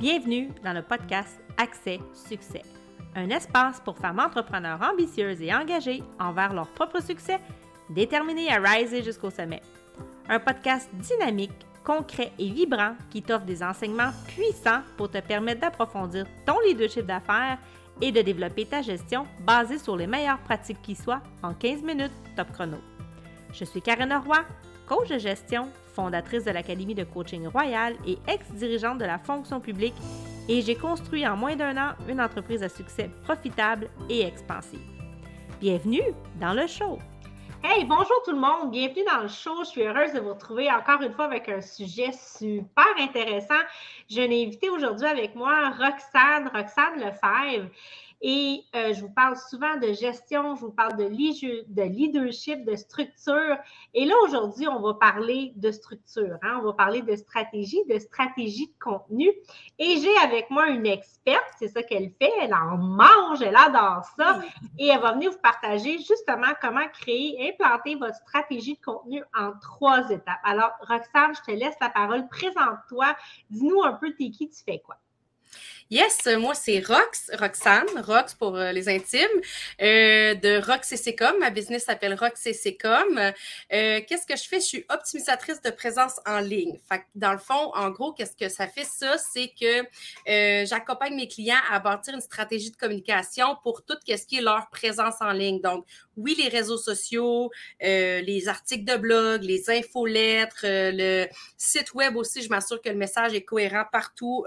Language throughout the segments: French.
Bienvenue dans le podcast Accès Succès, un espace pour femmes entrepreneurs ambitieuses et engagées envers leur propre succès, déterminées à riser jusqu'au sommet. Un podcast dynamique, concret et vibrant qui t'offre des enseignements puissants pour te permettre d'approfondir ton leadership d'affaires et de développer ta gestion basée sur les meilleures pratiques qui soient en 15 minutes top chrono. Je suis Karen Roy, coach de gestion, fondatrice de l'Académie de coaching royal et ex-dirigeante de la fonction publique, et j'ai construit en moins d'un an une entreprise à succès profitable et expansive. Bienvenue dans le show! Hey, bonjour tout le monde, bienvenue dans le show. Je suis heureuse de vous retrouver encore une fois avec un sujet super intéressant. Je l'ai invité aujourd'hui avec moi Roxane, Roxane Lefebvre. Et euh, je vous parle souvent de gestion, je vous parle de, de leadership, de structure. Et là, aujourd'hui, on va parler de structure. Hein? On va parler de stratégie, de stratégie de contenu. Et j'ai avec moi une experte, c'est ça qu'elle fait. Elle en mange, elle adore ça. Et elle va venir vous partager justement comment créer, implanter votre stratégie de contenu en trois étapes. Alors, Roxane, je te laisse la parole. Présente-toi. Dis-nous un peu t'es qui, tu fais quoi? Yes, moi c'est Rox, Roxane, Rox pour euh, les intimes, euh, de Rox CCCom. Ma business s'appelle Rox CCCom. Euh, qu'est-ce que je fais? Je suis optimisatrice de présence en ligne. Dans le fond, en gros, qu'est-ce que ça fait ça? C'est que j'accompagne mes clients à bâtir une stratégie de communication pour tout ce qui est leur présence en ligne. Donc, oui, les réseaux sociaux, les articles de blog, les infolettres, le site web aussi, je m'assure que le message est cohérent partout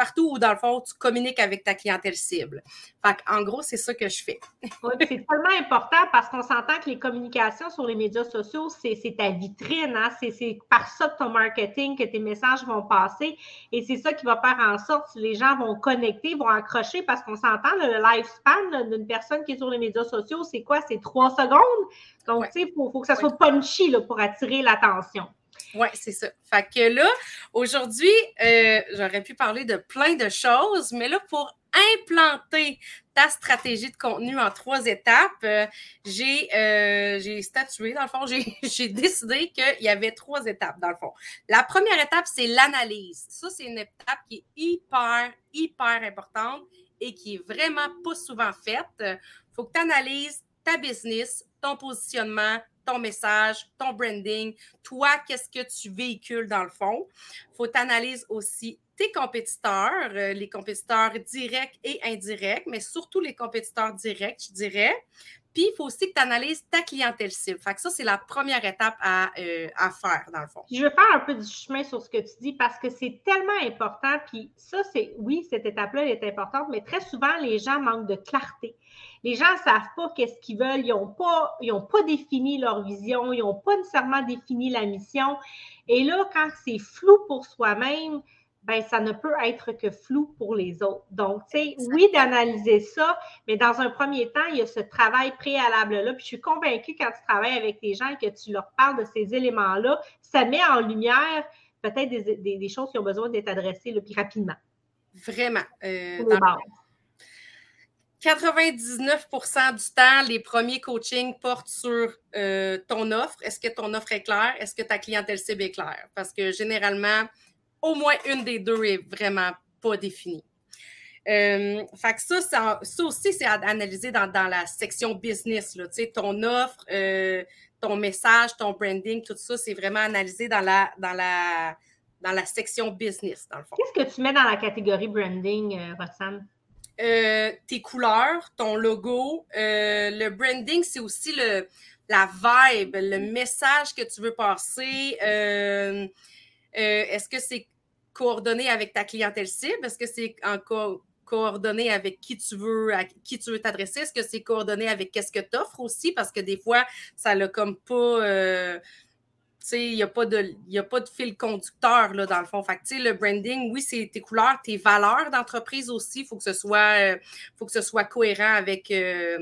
partout où, dans le fond, tu communiques avec ta clientèle cible. Fait en gros, c'est ça que je fais. oui, c'est tellement important parce qu'on s'entend que les communications sur les médias sociaux, c'est ta vitrine. Hein? C'est par ça que ton marketing, que tes messages vont passer. Et c'est ça qui va faire en sorte que les gens vont connecter, vont accrocher parce qu'on s'entend, le lifespan d'une personne qui est sur les médias sociaux, c'est quoi? C'est trois secondes. Donc, tu sais, il faut, que ça soit punchy là, pour attirer l'attention. Oui, c'est ça. Fait que là, aujourd'hui, euh, j'aurais pu parler de plein de choses, mais là, pour implanter ta stratégie de contenu en trois étapes, euh, euh, j'ai statué, dans le fond, j'ai décidé qu'il y avait trois étapes, dans le fond. La première étape, c'est l'analyse. Ça, c'est une étape qui est hyper, hyper importante et qui est vraiment pas souvent faite. Il faut que tu analyses ta business, ton positionnement, ton message, ton branding, toi, qu'est-ce que tu véhicules dans le fond. Il faut t'analyser aussi tes compétiteurs, euh, les compétiteurs directs et indirects, mais surtout les compétiteurs directs, je dirais. Puis, il faut aussi que tu analyses ta clientèle cible. Fait que ça, c'est la première étape à, euh, à, faire, dans le fond. Je veux faire un peu du chemin sur ce que tu dis parce que c'est tellement important. Puis ça, c'est, oui, cette étape-là, elle est importante, mais très souvent, les gens manquent de clarté. Les gens ne savent pas qu'est-ce qu'ils veulent. Ils n'ont pas, pas défini leur vision. Ils n'ont pas nécessairement défini la mission. Et là, quand c'est flou pour soi-même, ben, ça ne peut être que flou pour les autres. Donc, tu sais, oui, d'analyser ça, mais dans un premier temps, il y a ce travail préalable-là. Puis je suis convaincue quand tu travailles avec les gens et que tu leur parles de ces éléments-là, ça met en lumière peut-être des, choses qui ont besoin d'être adressées le plus rapidement. Vraiment. Euh, 99% du temps, les premiers coachings portent sur euh, ton offre. Est-ce que ton offre est claire? Est-ce que ta clientèle cible est claire? Parce que généralement, au moins une des deux est vraiment pas définie. Euh, fait que ça, ça, aussi, c'est à analyser dans, la section business. Là, ton offre, euh, ton message, ton branding, tout ça, c'est vraiment analysé dans la, dans la, dans la section business, dans le fond. Qu'est-ce que tu mets dans la catégorie branding, euh, Roxane? Euh, tes couleurs, ton logo. Le branding, c'est aussi le, la vibe, le message que tu veux passer. Euh, est-ce que c'est coordonné avec ta clientèle cible? Est-ce que c'est encore coordonné avec qui tu veux, à qui tu veux t'adresser? Est-ce que c'est coordonné avec qu'est-ce que tu offres aussi? Parce que des fois, ça l'a comme pas il n'y a, pas de, a pas de fil conducteur là, dans le fond. Fait le branding, oui, c'est tes couleurs, tes valeurs d'entreprise aussi. Il faut, que ce soit, euh, faut que ce soit cohérent avec, euh,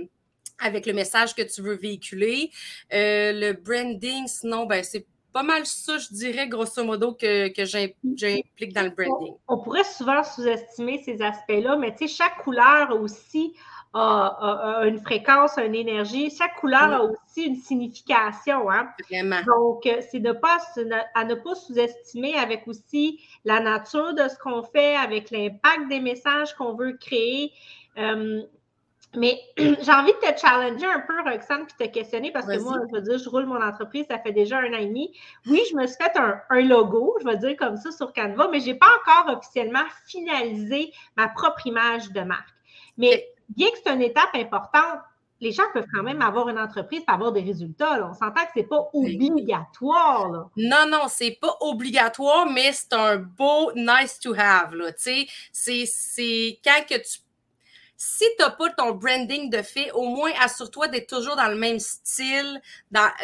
avec le message que tu veux véhiculer. Euh, le branding, sinon, ben, c'est pas mal ça, je dirais, grosso modo, que, que j'implique dans le branding. On, pourrait souvent sous-estimer ces aspects-là, mais chaque couleur aussi a, une fréquence, une énergie. Chaque couleur a aussi une signification. Hein? Vraiment. Donc, euh, c'est de pas, à ne pas sous-estimer avec aussi la nature de ce qu'on fait, avec l'impact des messages qu'on veut créer. Euh, mais j'ai envie de te challenger un peu, Roxane, puis te questionner parce que moi, je veux dire, je roule mon entreprise, ça fait déjà un an et demi. Oui, je me suis fait un, logo, je vais dire comme ça, sur Canva, mais je n'ai pas encore officiellement finalisé ma propre image de marque. Mais bien que c'est une étape importante, les gens peuvent quand même avoir une entreprise pour avoir des résultats. On s'entend que ce n'est pas obligatoire. Non, non, c'est pas obligatoire, mais c'est un beau nice to have. C'est quand que tu si tu n'as pas ton branding de fait, au moins assure-toi d'être toujours dans le même style,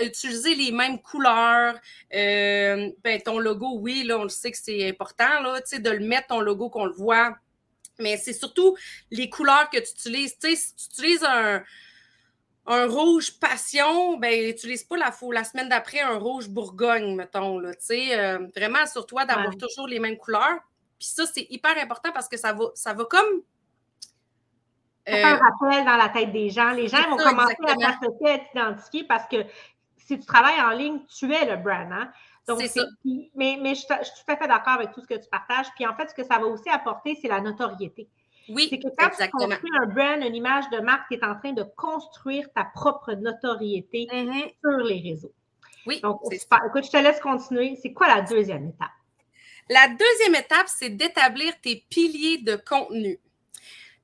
d'utiliser les mêmes couleurs. Euh, ben, ton logo, oui, là, on le sait que c'est important, là, de le mettre, ton logo, qu'on le voit. Mais c'est surtout les couleurs que tu utilises. sais, si tu utilises un, un rouge passion, ben, utilise pas la, la semaine d'après un rouge Bourgogne, mettons. Là, euh, vraiment, assure-toi d'avoir toujours les mêmes couleurs. Puis ça, c'est hyper important parce que ça va, ça va comme ça fait un euh, rappel dans la tête des gens. Les gens vont commencer à t'associer, à t'identifier parce que si tu travailles en ligne, tu es le brand. Hein? Donc, ça. Mais, mais je, suis tout à fait d'accord avec tout ce que tu partages. Puis en fait, ce que ça va aussi apporter, c'est la notoriété. Oui, c'est que quand tu construis un brand, une image de marque, tu es en train de construire ta propre notoriété mm-hmm. sur les réseaux. Oui. Donc, écoute, je te laisse continuer. C'est quoi la deuxième étape? La deuxième étape, c'est d'établir tes piliers de contenu.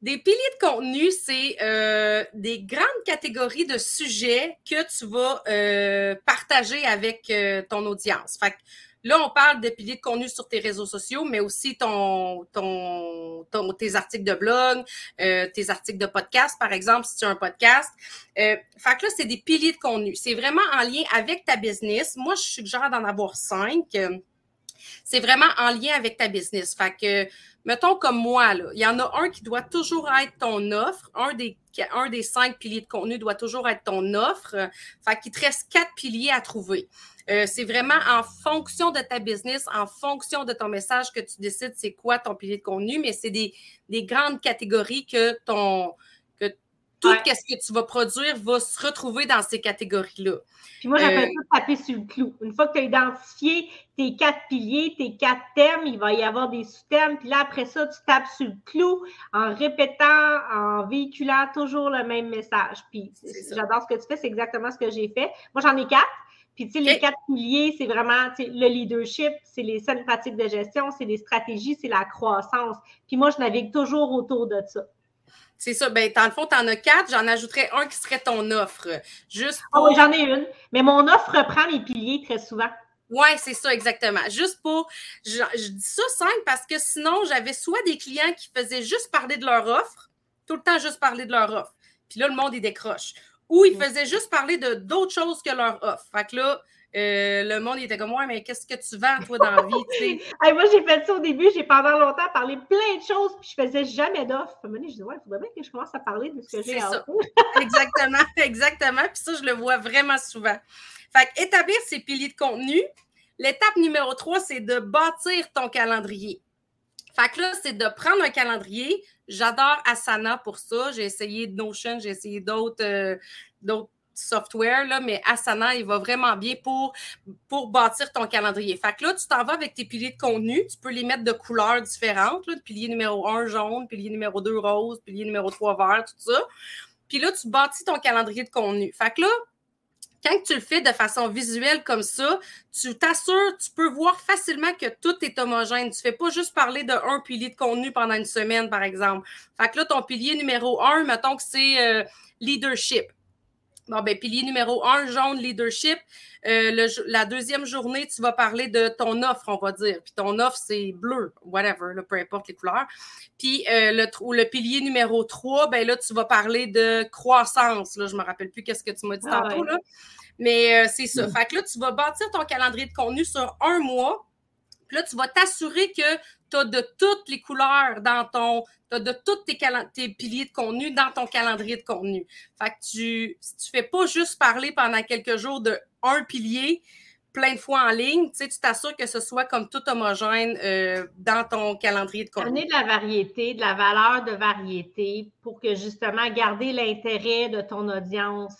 Des piliers de contenu, c'est euh, des grandes catégories de sujets que tu vas euh, partager avec euh, ton audience. Fait que là, on parle de piliers de contenu sur tes réseaux sociaux, mais aussi ton, ton, tes articles de blog, tes articles de podcast, par exemple, si tu as un podcast. fait là, c'est des piliers de contenu. C'est vraiment en lien avec ta business. Moi, je suggère d'en avoir cinq. C'est vraiment en lien avec ta business. Fait que mettons comme moi, là, il y en a un qui doit toujours être ton offre. Un des, cinq piliers de contenu doit toujours être ton offre. Fait qu'il te reste quatre piliers à trouver. Euh, c'est vraiment en fonction de ta business, en fonction de ton message que tu décides c'est quoi ton pilier de contenu, mais c'est des, des grandes catégories que ton, tout ce que tu vas produire va se retrouver dans ces catégories-là. Puis moi, j'appelle euh, ça taper sur le clou. Une fois que tu as identifié tes quatre piliers, tes quatre thèmes, il va y avoir des sous-thèmes. Puis là, après ça, tu tapes sur le clou en répétant, en véhiculant toujours le même message. Puis j'adore ce que tu fais, c'est exactement ce que j'ai fait. Moi, j'en ai quatre. Puis, tu sais, les quatre piliers, c'est vraiment le leadership, c'est les saines pratiques de gestion, c'est les stratégies, c'est la croissance. Puis moi, je navigue toujours autour de ça. C'est ça. Ben, dans le fond, tu en as quatre. J'en ajouterais un qui serait ton offre. Juste Ah oui, j'en ai une. Mais mon offre reprend les piliers très souvent. Oui, c'est ça, exactement. Juste pour. Je, dis ça simple parce que sinon, j'avais soit des clients qui faisaient juste parler de leur offre, tout le temps juste parler de leur offre. Puis là, le monde, il décroche. Ou ils faisaient juste parler de d'autres choses que leur offre. Fait que là, euh, le monde était comme, ouais, mais qu'est-ce que tu vends, toi, dans la vie? moi, j'ai fait ça au début. J'ai pendant longtemps parlé plein de choses, puis je faisais jamais d'offres. À un moment je disais, ouais, il faudrait bien que je commence à parler de ce que j'ai à Exactement, exactement. Puis ça, je le vois vraiment souvent. Fait établir ces piliers de contenu. L'étape numéro 3, c'est de bâtir ton calendrier. Fait que là, c'est de prendre un calendrier. J'adore Asana pour ça. J'ai essayé Notion, j'ai essayé d'autres euh, d'autres software, là, mais Asana, il va vraiment bien pour, bâtir ton calendrier. Fait que là, tu t'en vas avec tes piliers de contenu. Tu peux les mettre de couleurs différentes. Pilier numéro 1 jaune, pilier numéro 2 rose, pilier numéro 3 vert, tout ça. Puis là, tu bâtis ton calendrier de contenu. Fait que là, quand tu le fais de façon visuelle comme ça, tu t'assures, tu peux voir facilement que tout est homogène. Tu fais pas juste parler d'un pilier de contenu pendant une semaine, par exemple. Fait que là, ton pilier numéro 1, mettons que c'est euh, leadership. Bon, ben, pilier numéro un, jaune, leadership. Euh, la deuxième journée, tu vas parler de ton offre, on va dire. Puis ton offre, c'est bleu, whatever, peu importe les couleurs. Puis euh, le, le pilier numéro 3, ben là, tu vas parler de croissance. Là, je me rappelle plus qu'est-ce que tu m'as dit ah tantôt. Là. Mais euh, c'est ça. Mm. Fait que là, tu vas bâtir ton calendrier de contenu sur un mois. Puis là, tu vas t'assurer que tu as de toutes les couleurs dans ton. Tu as de tous tes, tes, piliers de contenu dans ton calendrier de contenu. Fait que tu, tu fais pas juste parler pendant quelques jours de un pilier, plein de fois en ligne, tu sais, tu t'assures que ce soit comme tout homogène euh, dans ton calendrier de contenu. Donner de la variété, de la valeur de variété pour que justement garder l'intérêt de ton audience.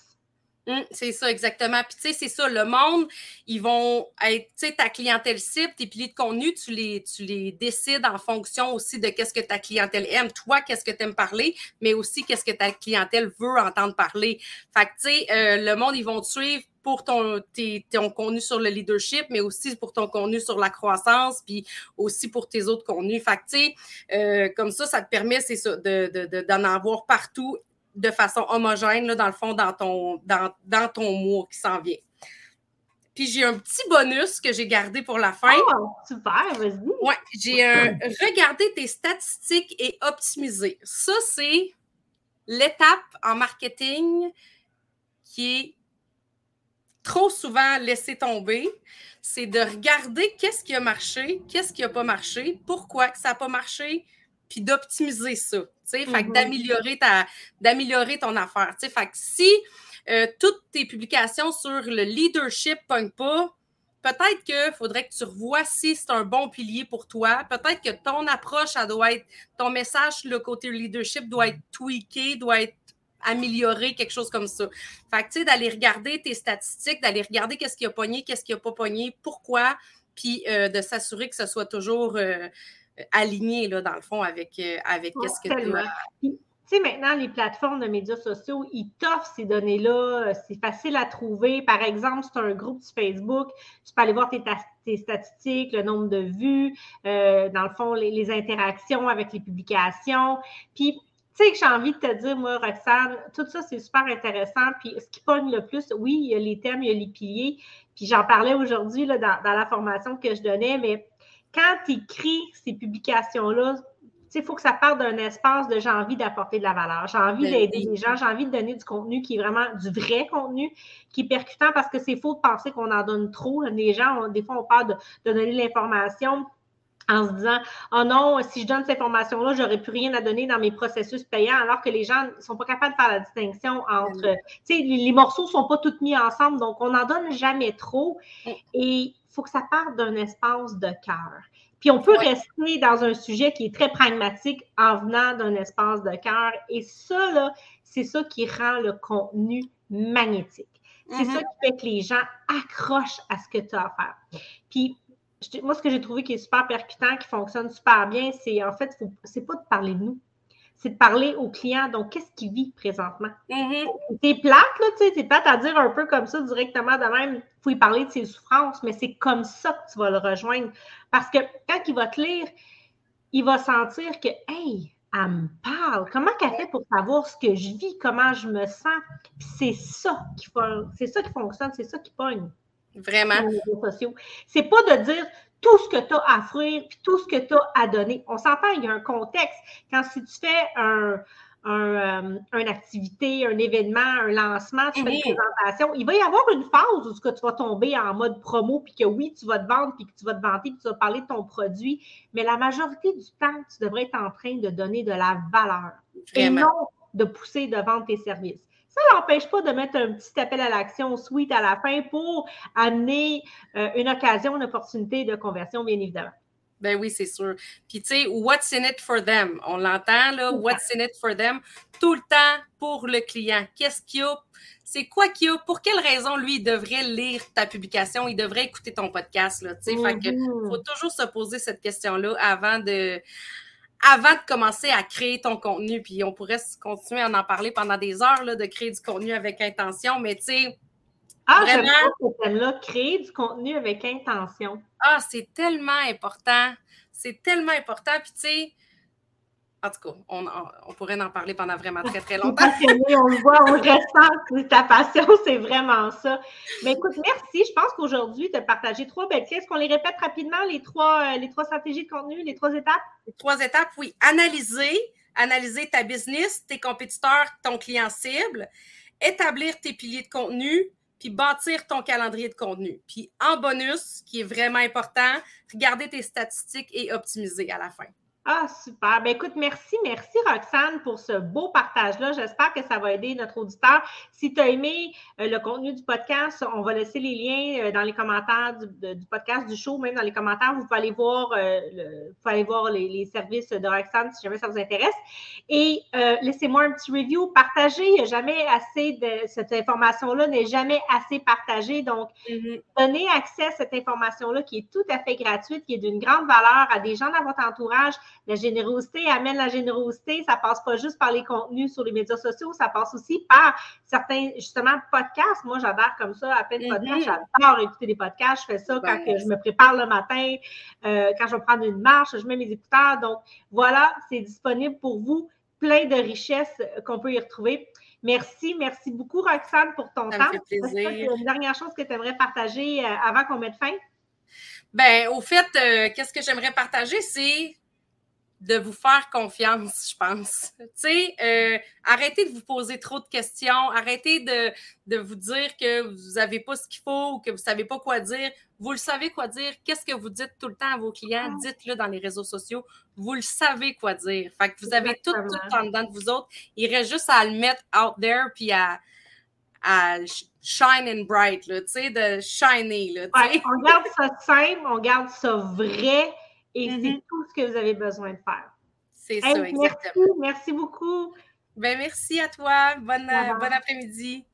Hum, c'est ça, exactement. Puis, tu sais, c'est ça, le monde, ils vont être, tu sais, ta clientèle cible, tes piliers de contenu, tu les, tu les décides en fonction aussi de qu'est-ce que ta clientèle aime. Toi, qu'est-ce que tu aimes parler, mais aussi qu'est-ce que ta clientèle veut entendre parler. Fait que, tu sais, euh, le monde, ils vont te suivre pour ton, ton contenu sur le leadership, mais aussi pour ton contenu sur la croissance, puis aussi pour tes autres contenus. Fait que, tu sais, euh, comme ça, ça te permet, c'est ça, d'en de, de, avoir partout de façon homogène, là, dans le fond, dans ton, dans, dans ton mois qui s'en vient. Puis j'ai un petit bonus que j'ai gardé pour la fin. Oh, super, vas-y. Ouais, j'ai un regarder tes statistiques et optimiser. Ça, c'est l'étape en marketing qui est trop souvent laissé tomber, c'est de regarder qu'est-ce qui a marché, qu'est-ce qui n'a pas marché, pourquoi que ça n'a pas marché, puis d'optimiser ça. Fait mm-hmm. d'améliorer ta d'améliorer ton affaire. Fait que si euh, toutes tes publications sur le leadership ne pas, peut-être qu'il faudrait que tu revoies si c'est un bon pilier pour toi. Peut-être que ton approche, ça doit être, ton message, le côté leadership doit être tweaké, doit être améliorer quelque chose comme ça. Fait que, tu sais, d'aller regarder tes statistiques, d'aller regarder qu'est-ce qui a pogné, qu'est-ce qui a pas pogné, pourquoi, puis euh, de s'assurer que ce soit toujours euh, aligné, là, dans le fond, avec, euh, avec qu'est-ce que tu as. Tu sais, maintenant, les plateformes de médias sociaux, ils t'offrent ces données-là. C'est facile à trouver. Par exemple, c'est un groupe sur Facebook. Tu peux aller voir tes, tes statistiques, le nombre de vues, dans le fond, les, les, interactions avec les publications. Puis, tu sais que j'ai envie de te dire, moi, Roxane, tout ça, c'est super intéressant. Puis ce qui pogne le plus, oui, il y a les thèmes, il y a les piliers. Puis j'en parlais aujourd'hui dans, dans la formation que je donnais, mais quand tu écris ces publications-là, il faut que ça parte d'un espace de j'ai envie d'apporter de la valeur, j'ai envie ben d'aider les gens, j'ai envie de donner du contenu qui est vraiment du vrai contenu, qui est percutant parce que c'est faux de penser qu'on en donne trop. Les gens, des fois, on parle de, de donner l'information en se disant Oh non, si je donne cette information-là, j'aurais plus rien à donner dans mes processus payants, alors que les gens ne sont pas capables de faire la distinction entre. Mm. Tu sais, les, morceaux ne sont pas tous mis ensemble, donc on n'en donne jamais trop. Mm. Et il faut que ça parte d'un espace de cœur. Puis on peut rester dans un sujet qui est très pragmatique en venant d'un espace de cœur. Et ça, là, c'est ça qui rend le contenu magnétique. C'est mm-hmm. ça qui fait que les gens accrochent à ce que tu as à faire. Puis moi, ce que j'ai trouvé qui est super percutant, qui fonctionne super bien, c'est en fait, c'est pas de parler de nous, c'est de parler au client. Donc, qu'est-ce qu'il vit présentement? Mm-hmm. C'est plate, là, tu sais, c'est plate à dire un peu comme ça directement de même. Il faut y parler de ses souffrances, mais c'est comme ça que tu vas le rejoindre. Parce que quand il va te lire, il va sentir que, hey, elle me parle. Comment qu'elle fait pour savoir ce que je vis, comment je me sens? C'est ça qui, c'est ça qui fonctionne, c'est ça qui pogne. Vraiment. C'est pas de dire tout ce que tu as à offrir puis tout ce que tu as à donner. On s'entend, il y a un contexte. Quand si tu fais un, un, euh, une activité, un événement, un lancement, tu fais une présentation, il va y avoir une phase où tu vas tomber en mode promo, puis que oui, tu vas te vendre, puis que tu vas te vanter, puis tu vas parler de ton produit. Mais la majorité du temps, tu devrais être en train de donner de la valeur et non de pousser de vendre tes services. Ça n'empêche pas de mettre un petit appel à l'action suite à la fin pour amener euh, une occasion, une opportunité de conversion, bien évidemment. Ben oui, c'est sûr. Puis tu sais, what's in it for them? On l'entend là, what's in it for them? Tout le temps pour le client. Qu'est-ce qu'il y a? C'est quoi qu'il y a? Pour quelle raison, lui, il devrait lire ta publication? Il devrait écouter ton podcast, là, tu sais? Fait que mm-hmm. faut toujours se poser cette question-là avant de avant de commencer à créer ton contenu. Puis on pourrait continuer à en parler pendant des heures, là, de créer du contenu avec intention, mais tu sais. Ah, vraiment, ce là créer du contenu avec intention. Ah, c'est tellement important. C'est tellement important. Puis tu sais, en tout cas, on, pourrait en parler pendant vraiment très, très longtemps. on le voit, on ressent ta passion, c'est vraiment ça. Mais écoute, merci. Je pense qu'aujourd'hui, tu as partagé trois belles Est-ce qu'on les répète rapidement, les trois, euh, les trois stratégies de contenu, les trois étapes? Les trois étapes, oui. Analyser, analyser ta business, tes compétiteurs, ton client cible, établir tes piliers de contenu, puis bâtir ton calendrier de contenu. Puis en bonus, qui est vraiment important, regarder tes statistiques et optimiser à la fin. Ah, super. Ben, écoute, merci, merci Roxane pour ce beau partage-là. J'espère que ça va aider notre auditeur. Si tu as aimé euh, le contenu du podcast, on va laisser les liens euh, dans les commentaires du, podcast du show, même dans les commentaires. Vous pouvez aller voir, euh, vous pouvez aller voir les, services de Roxane si jamais ça vous intéresse. Et laissez-moi un petit review. Partagez. Il n'y a jamais assez de cette information-là n'est jamais assez partagée. Donc, mm-hmm. donnez accès à cette information-là qui est tout à fait gratuite, qui est d'une grande valeur à des gens dans votre entourage la générosité amène la générosité. Ça passe pas juste par les contenus sur les médias sociaux, ça passe aussi par certains, justement, podcasts. Moi, j'adore comme ça, à peine podcast. Mm-hmm. J'adore écouter des podcasts. Je fais ça quand je me prépare le matin, euh, quand je vais prendre une marche, je mets mes écouteurs. Donc, voilà, c'est disponible pour vous. Plein de richesses qu'on peut y retrouver. Merci, merci beaucoup, Roxane, pour ton temps. Fait plaisir. Une dernière chose que tu aimerais partager euh, avant qu'on mette fin? Ben, au fait, euh, qu'est-ce que j'aimerais partager, c'est de vous faire confiance, je pense. Tu sais, euh, arrêtez de vous poser trop de questions, arrêtez de, de vous dire que vous n'avez pas ce qu'il faut ou que vous ne savez pas quoi dire. Vous le savez quoi dire. Qu'est-ce que vous dites tout le temps à vos clients? Dites-le dans les réseaux sociaux. Vous le savez quoi dire. Fait que vous avez tout, tout le temps dedans de vous autres. Il reste juste à le mettre out there puis à, à shine and bright, tu sais, de shiner. Là, on garde ça simple, on garde ça vrai et c'est mm-hmm. tout ce que vous avez besoin de faire. C'est ça, exactement. Merci, merci beaucoup. Ben, merci à toi. Bonne, bon après-midi.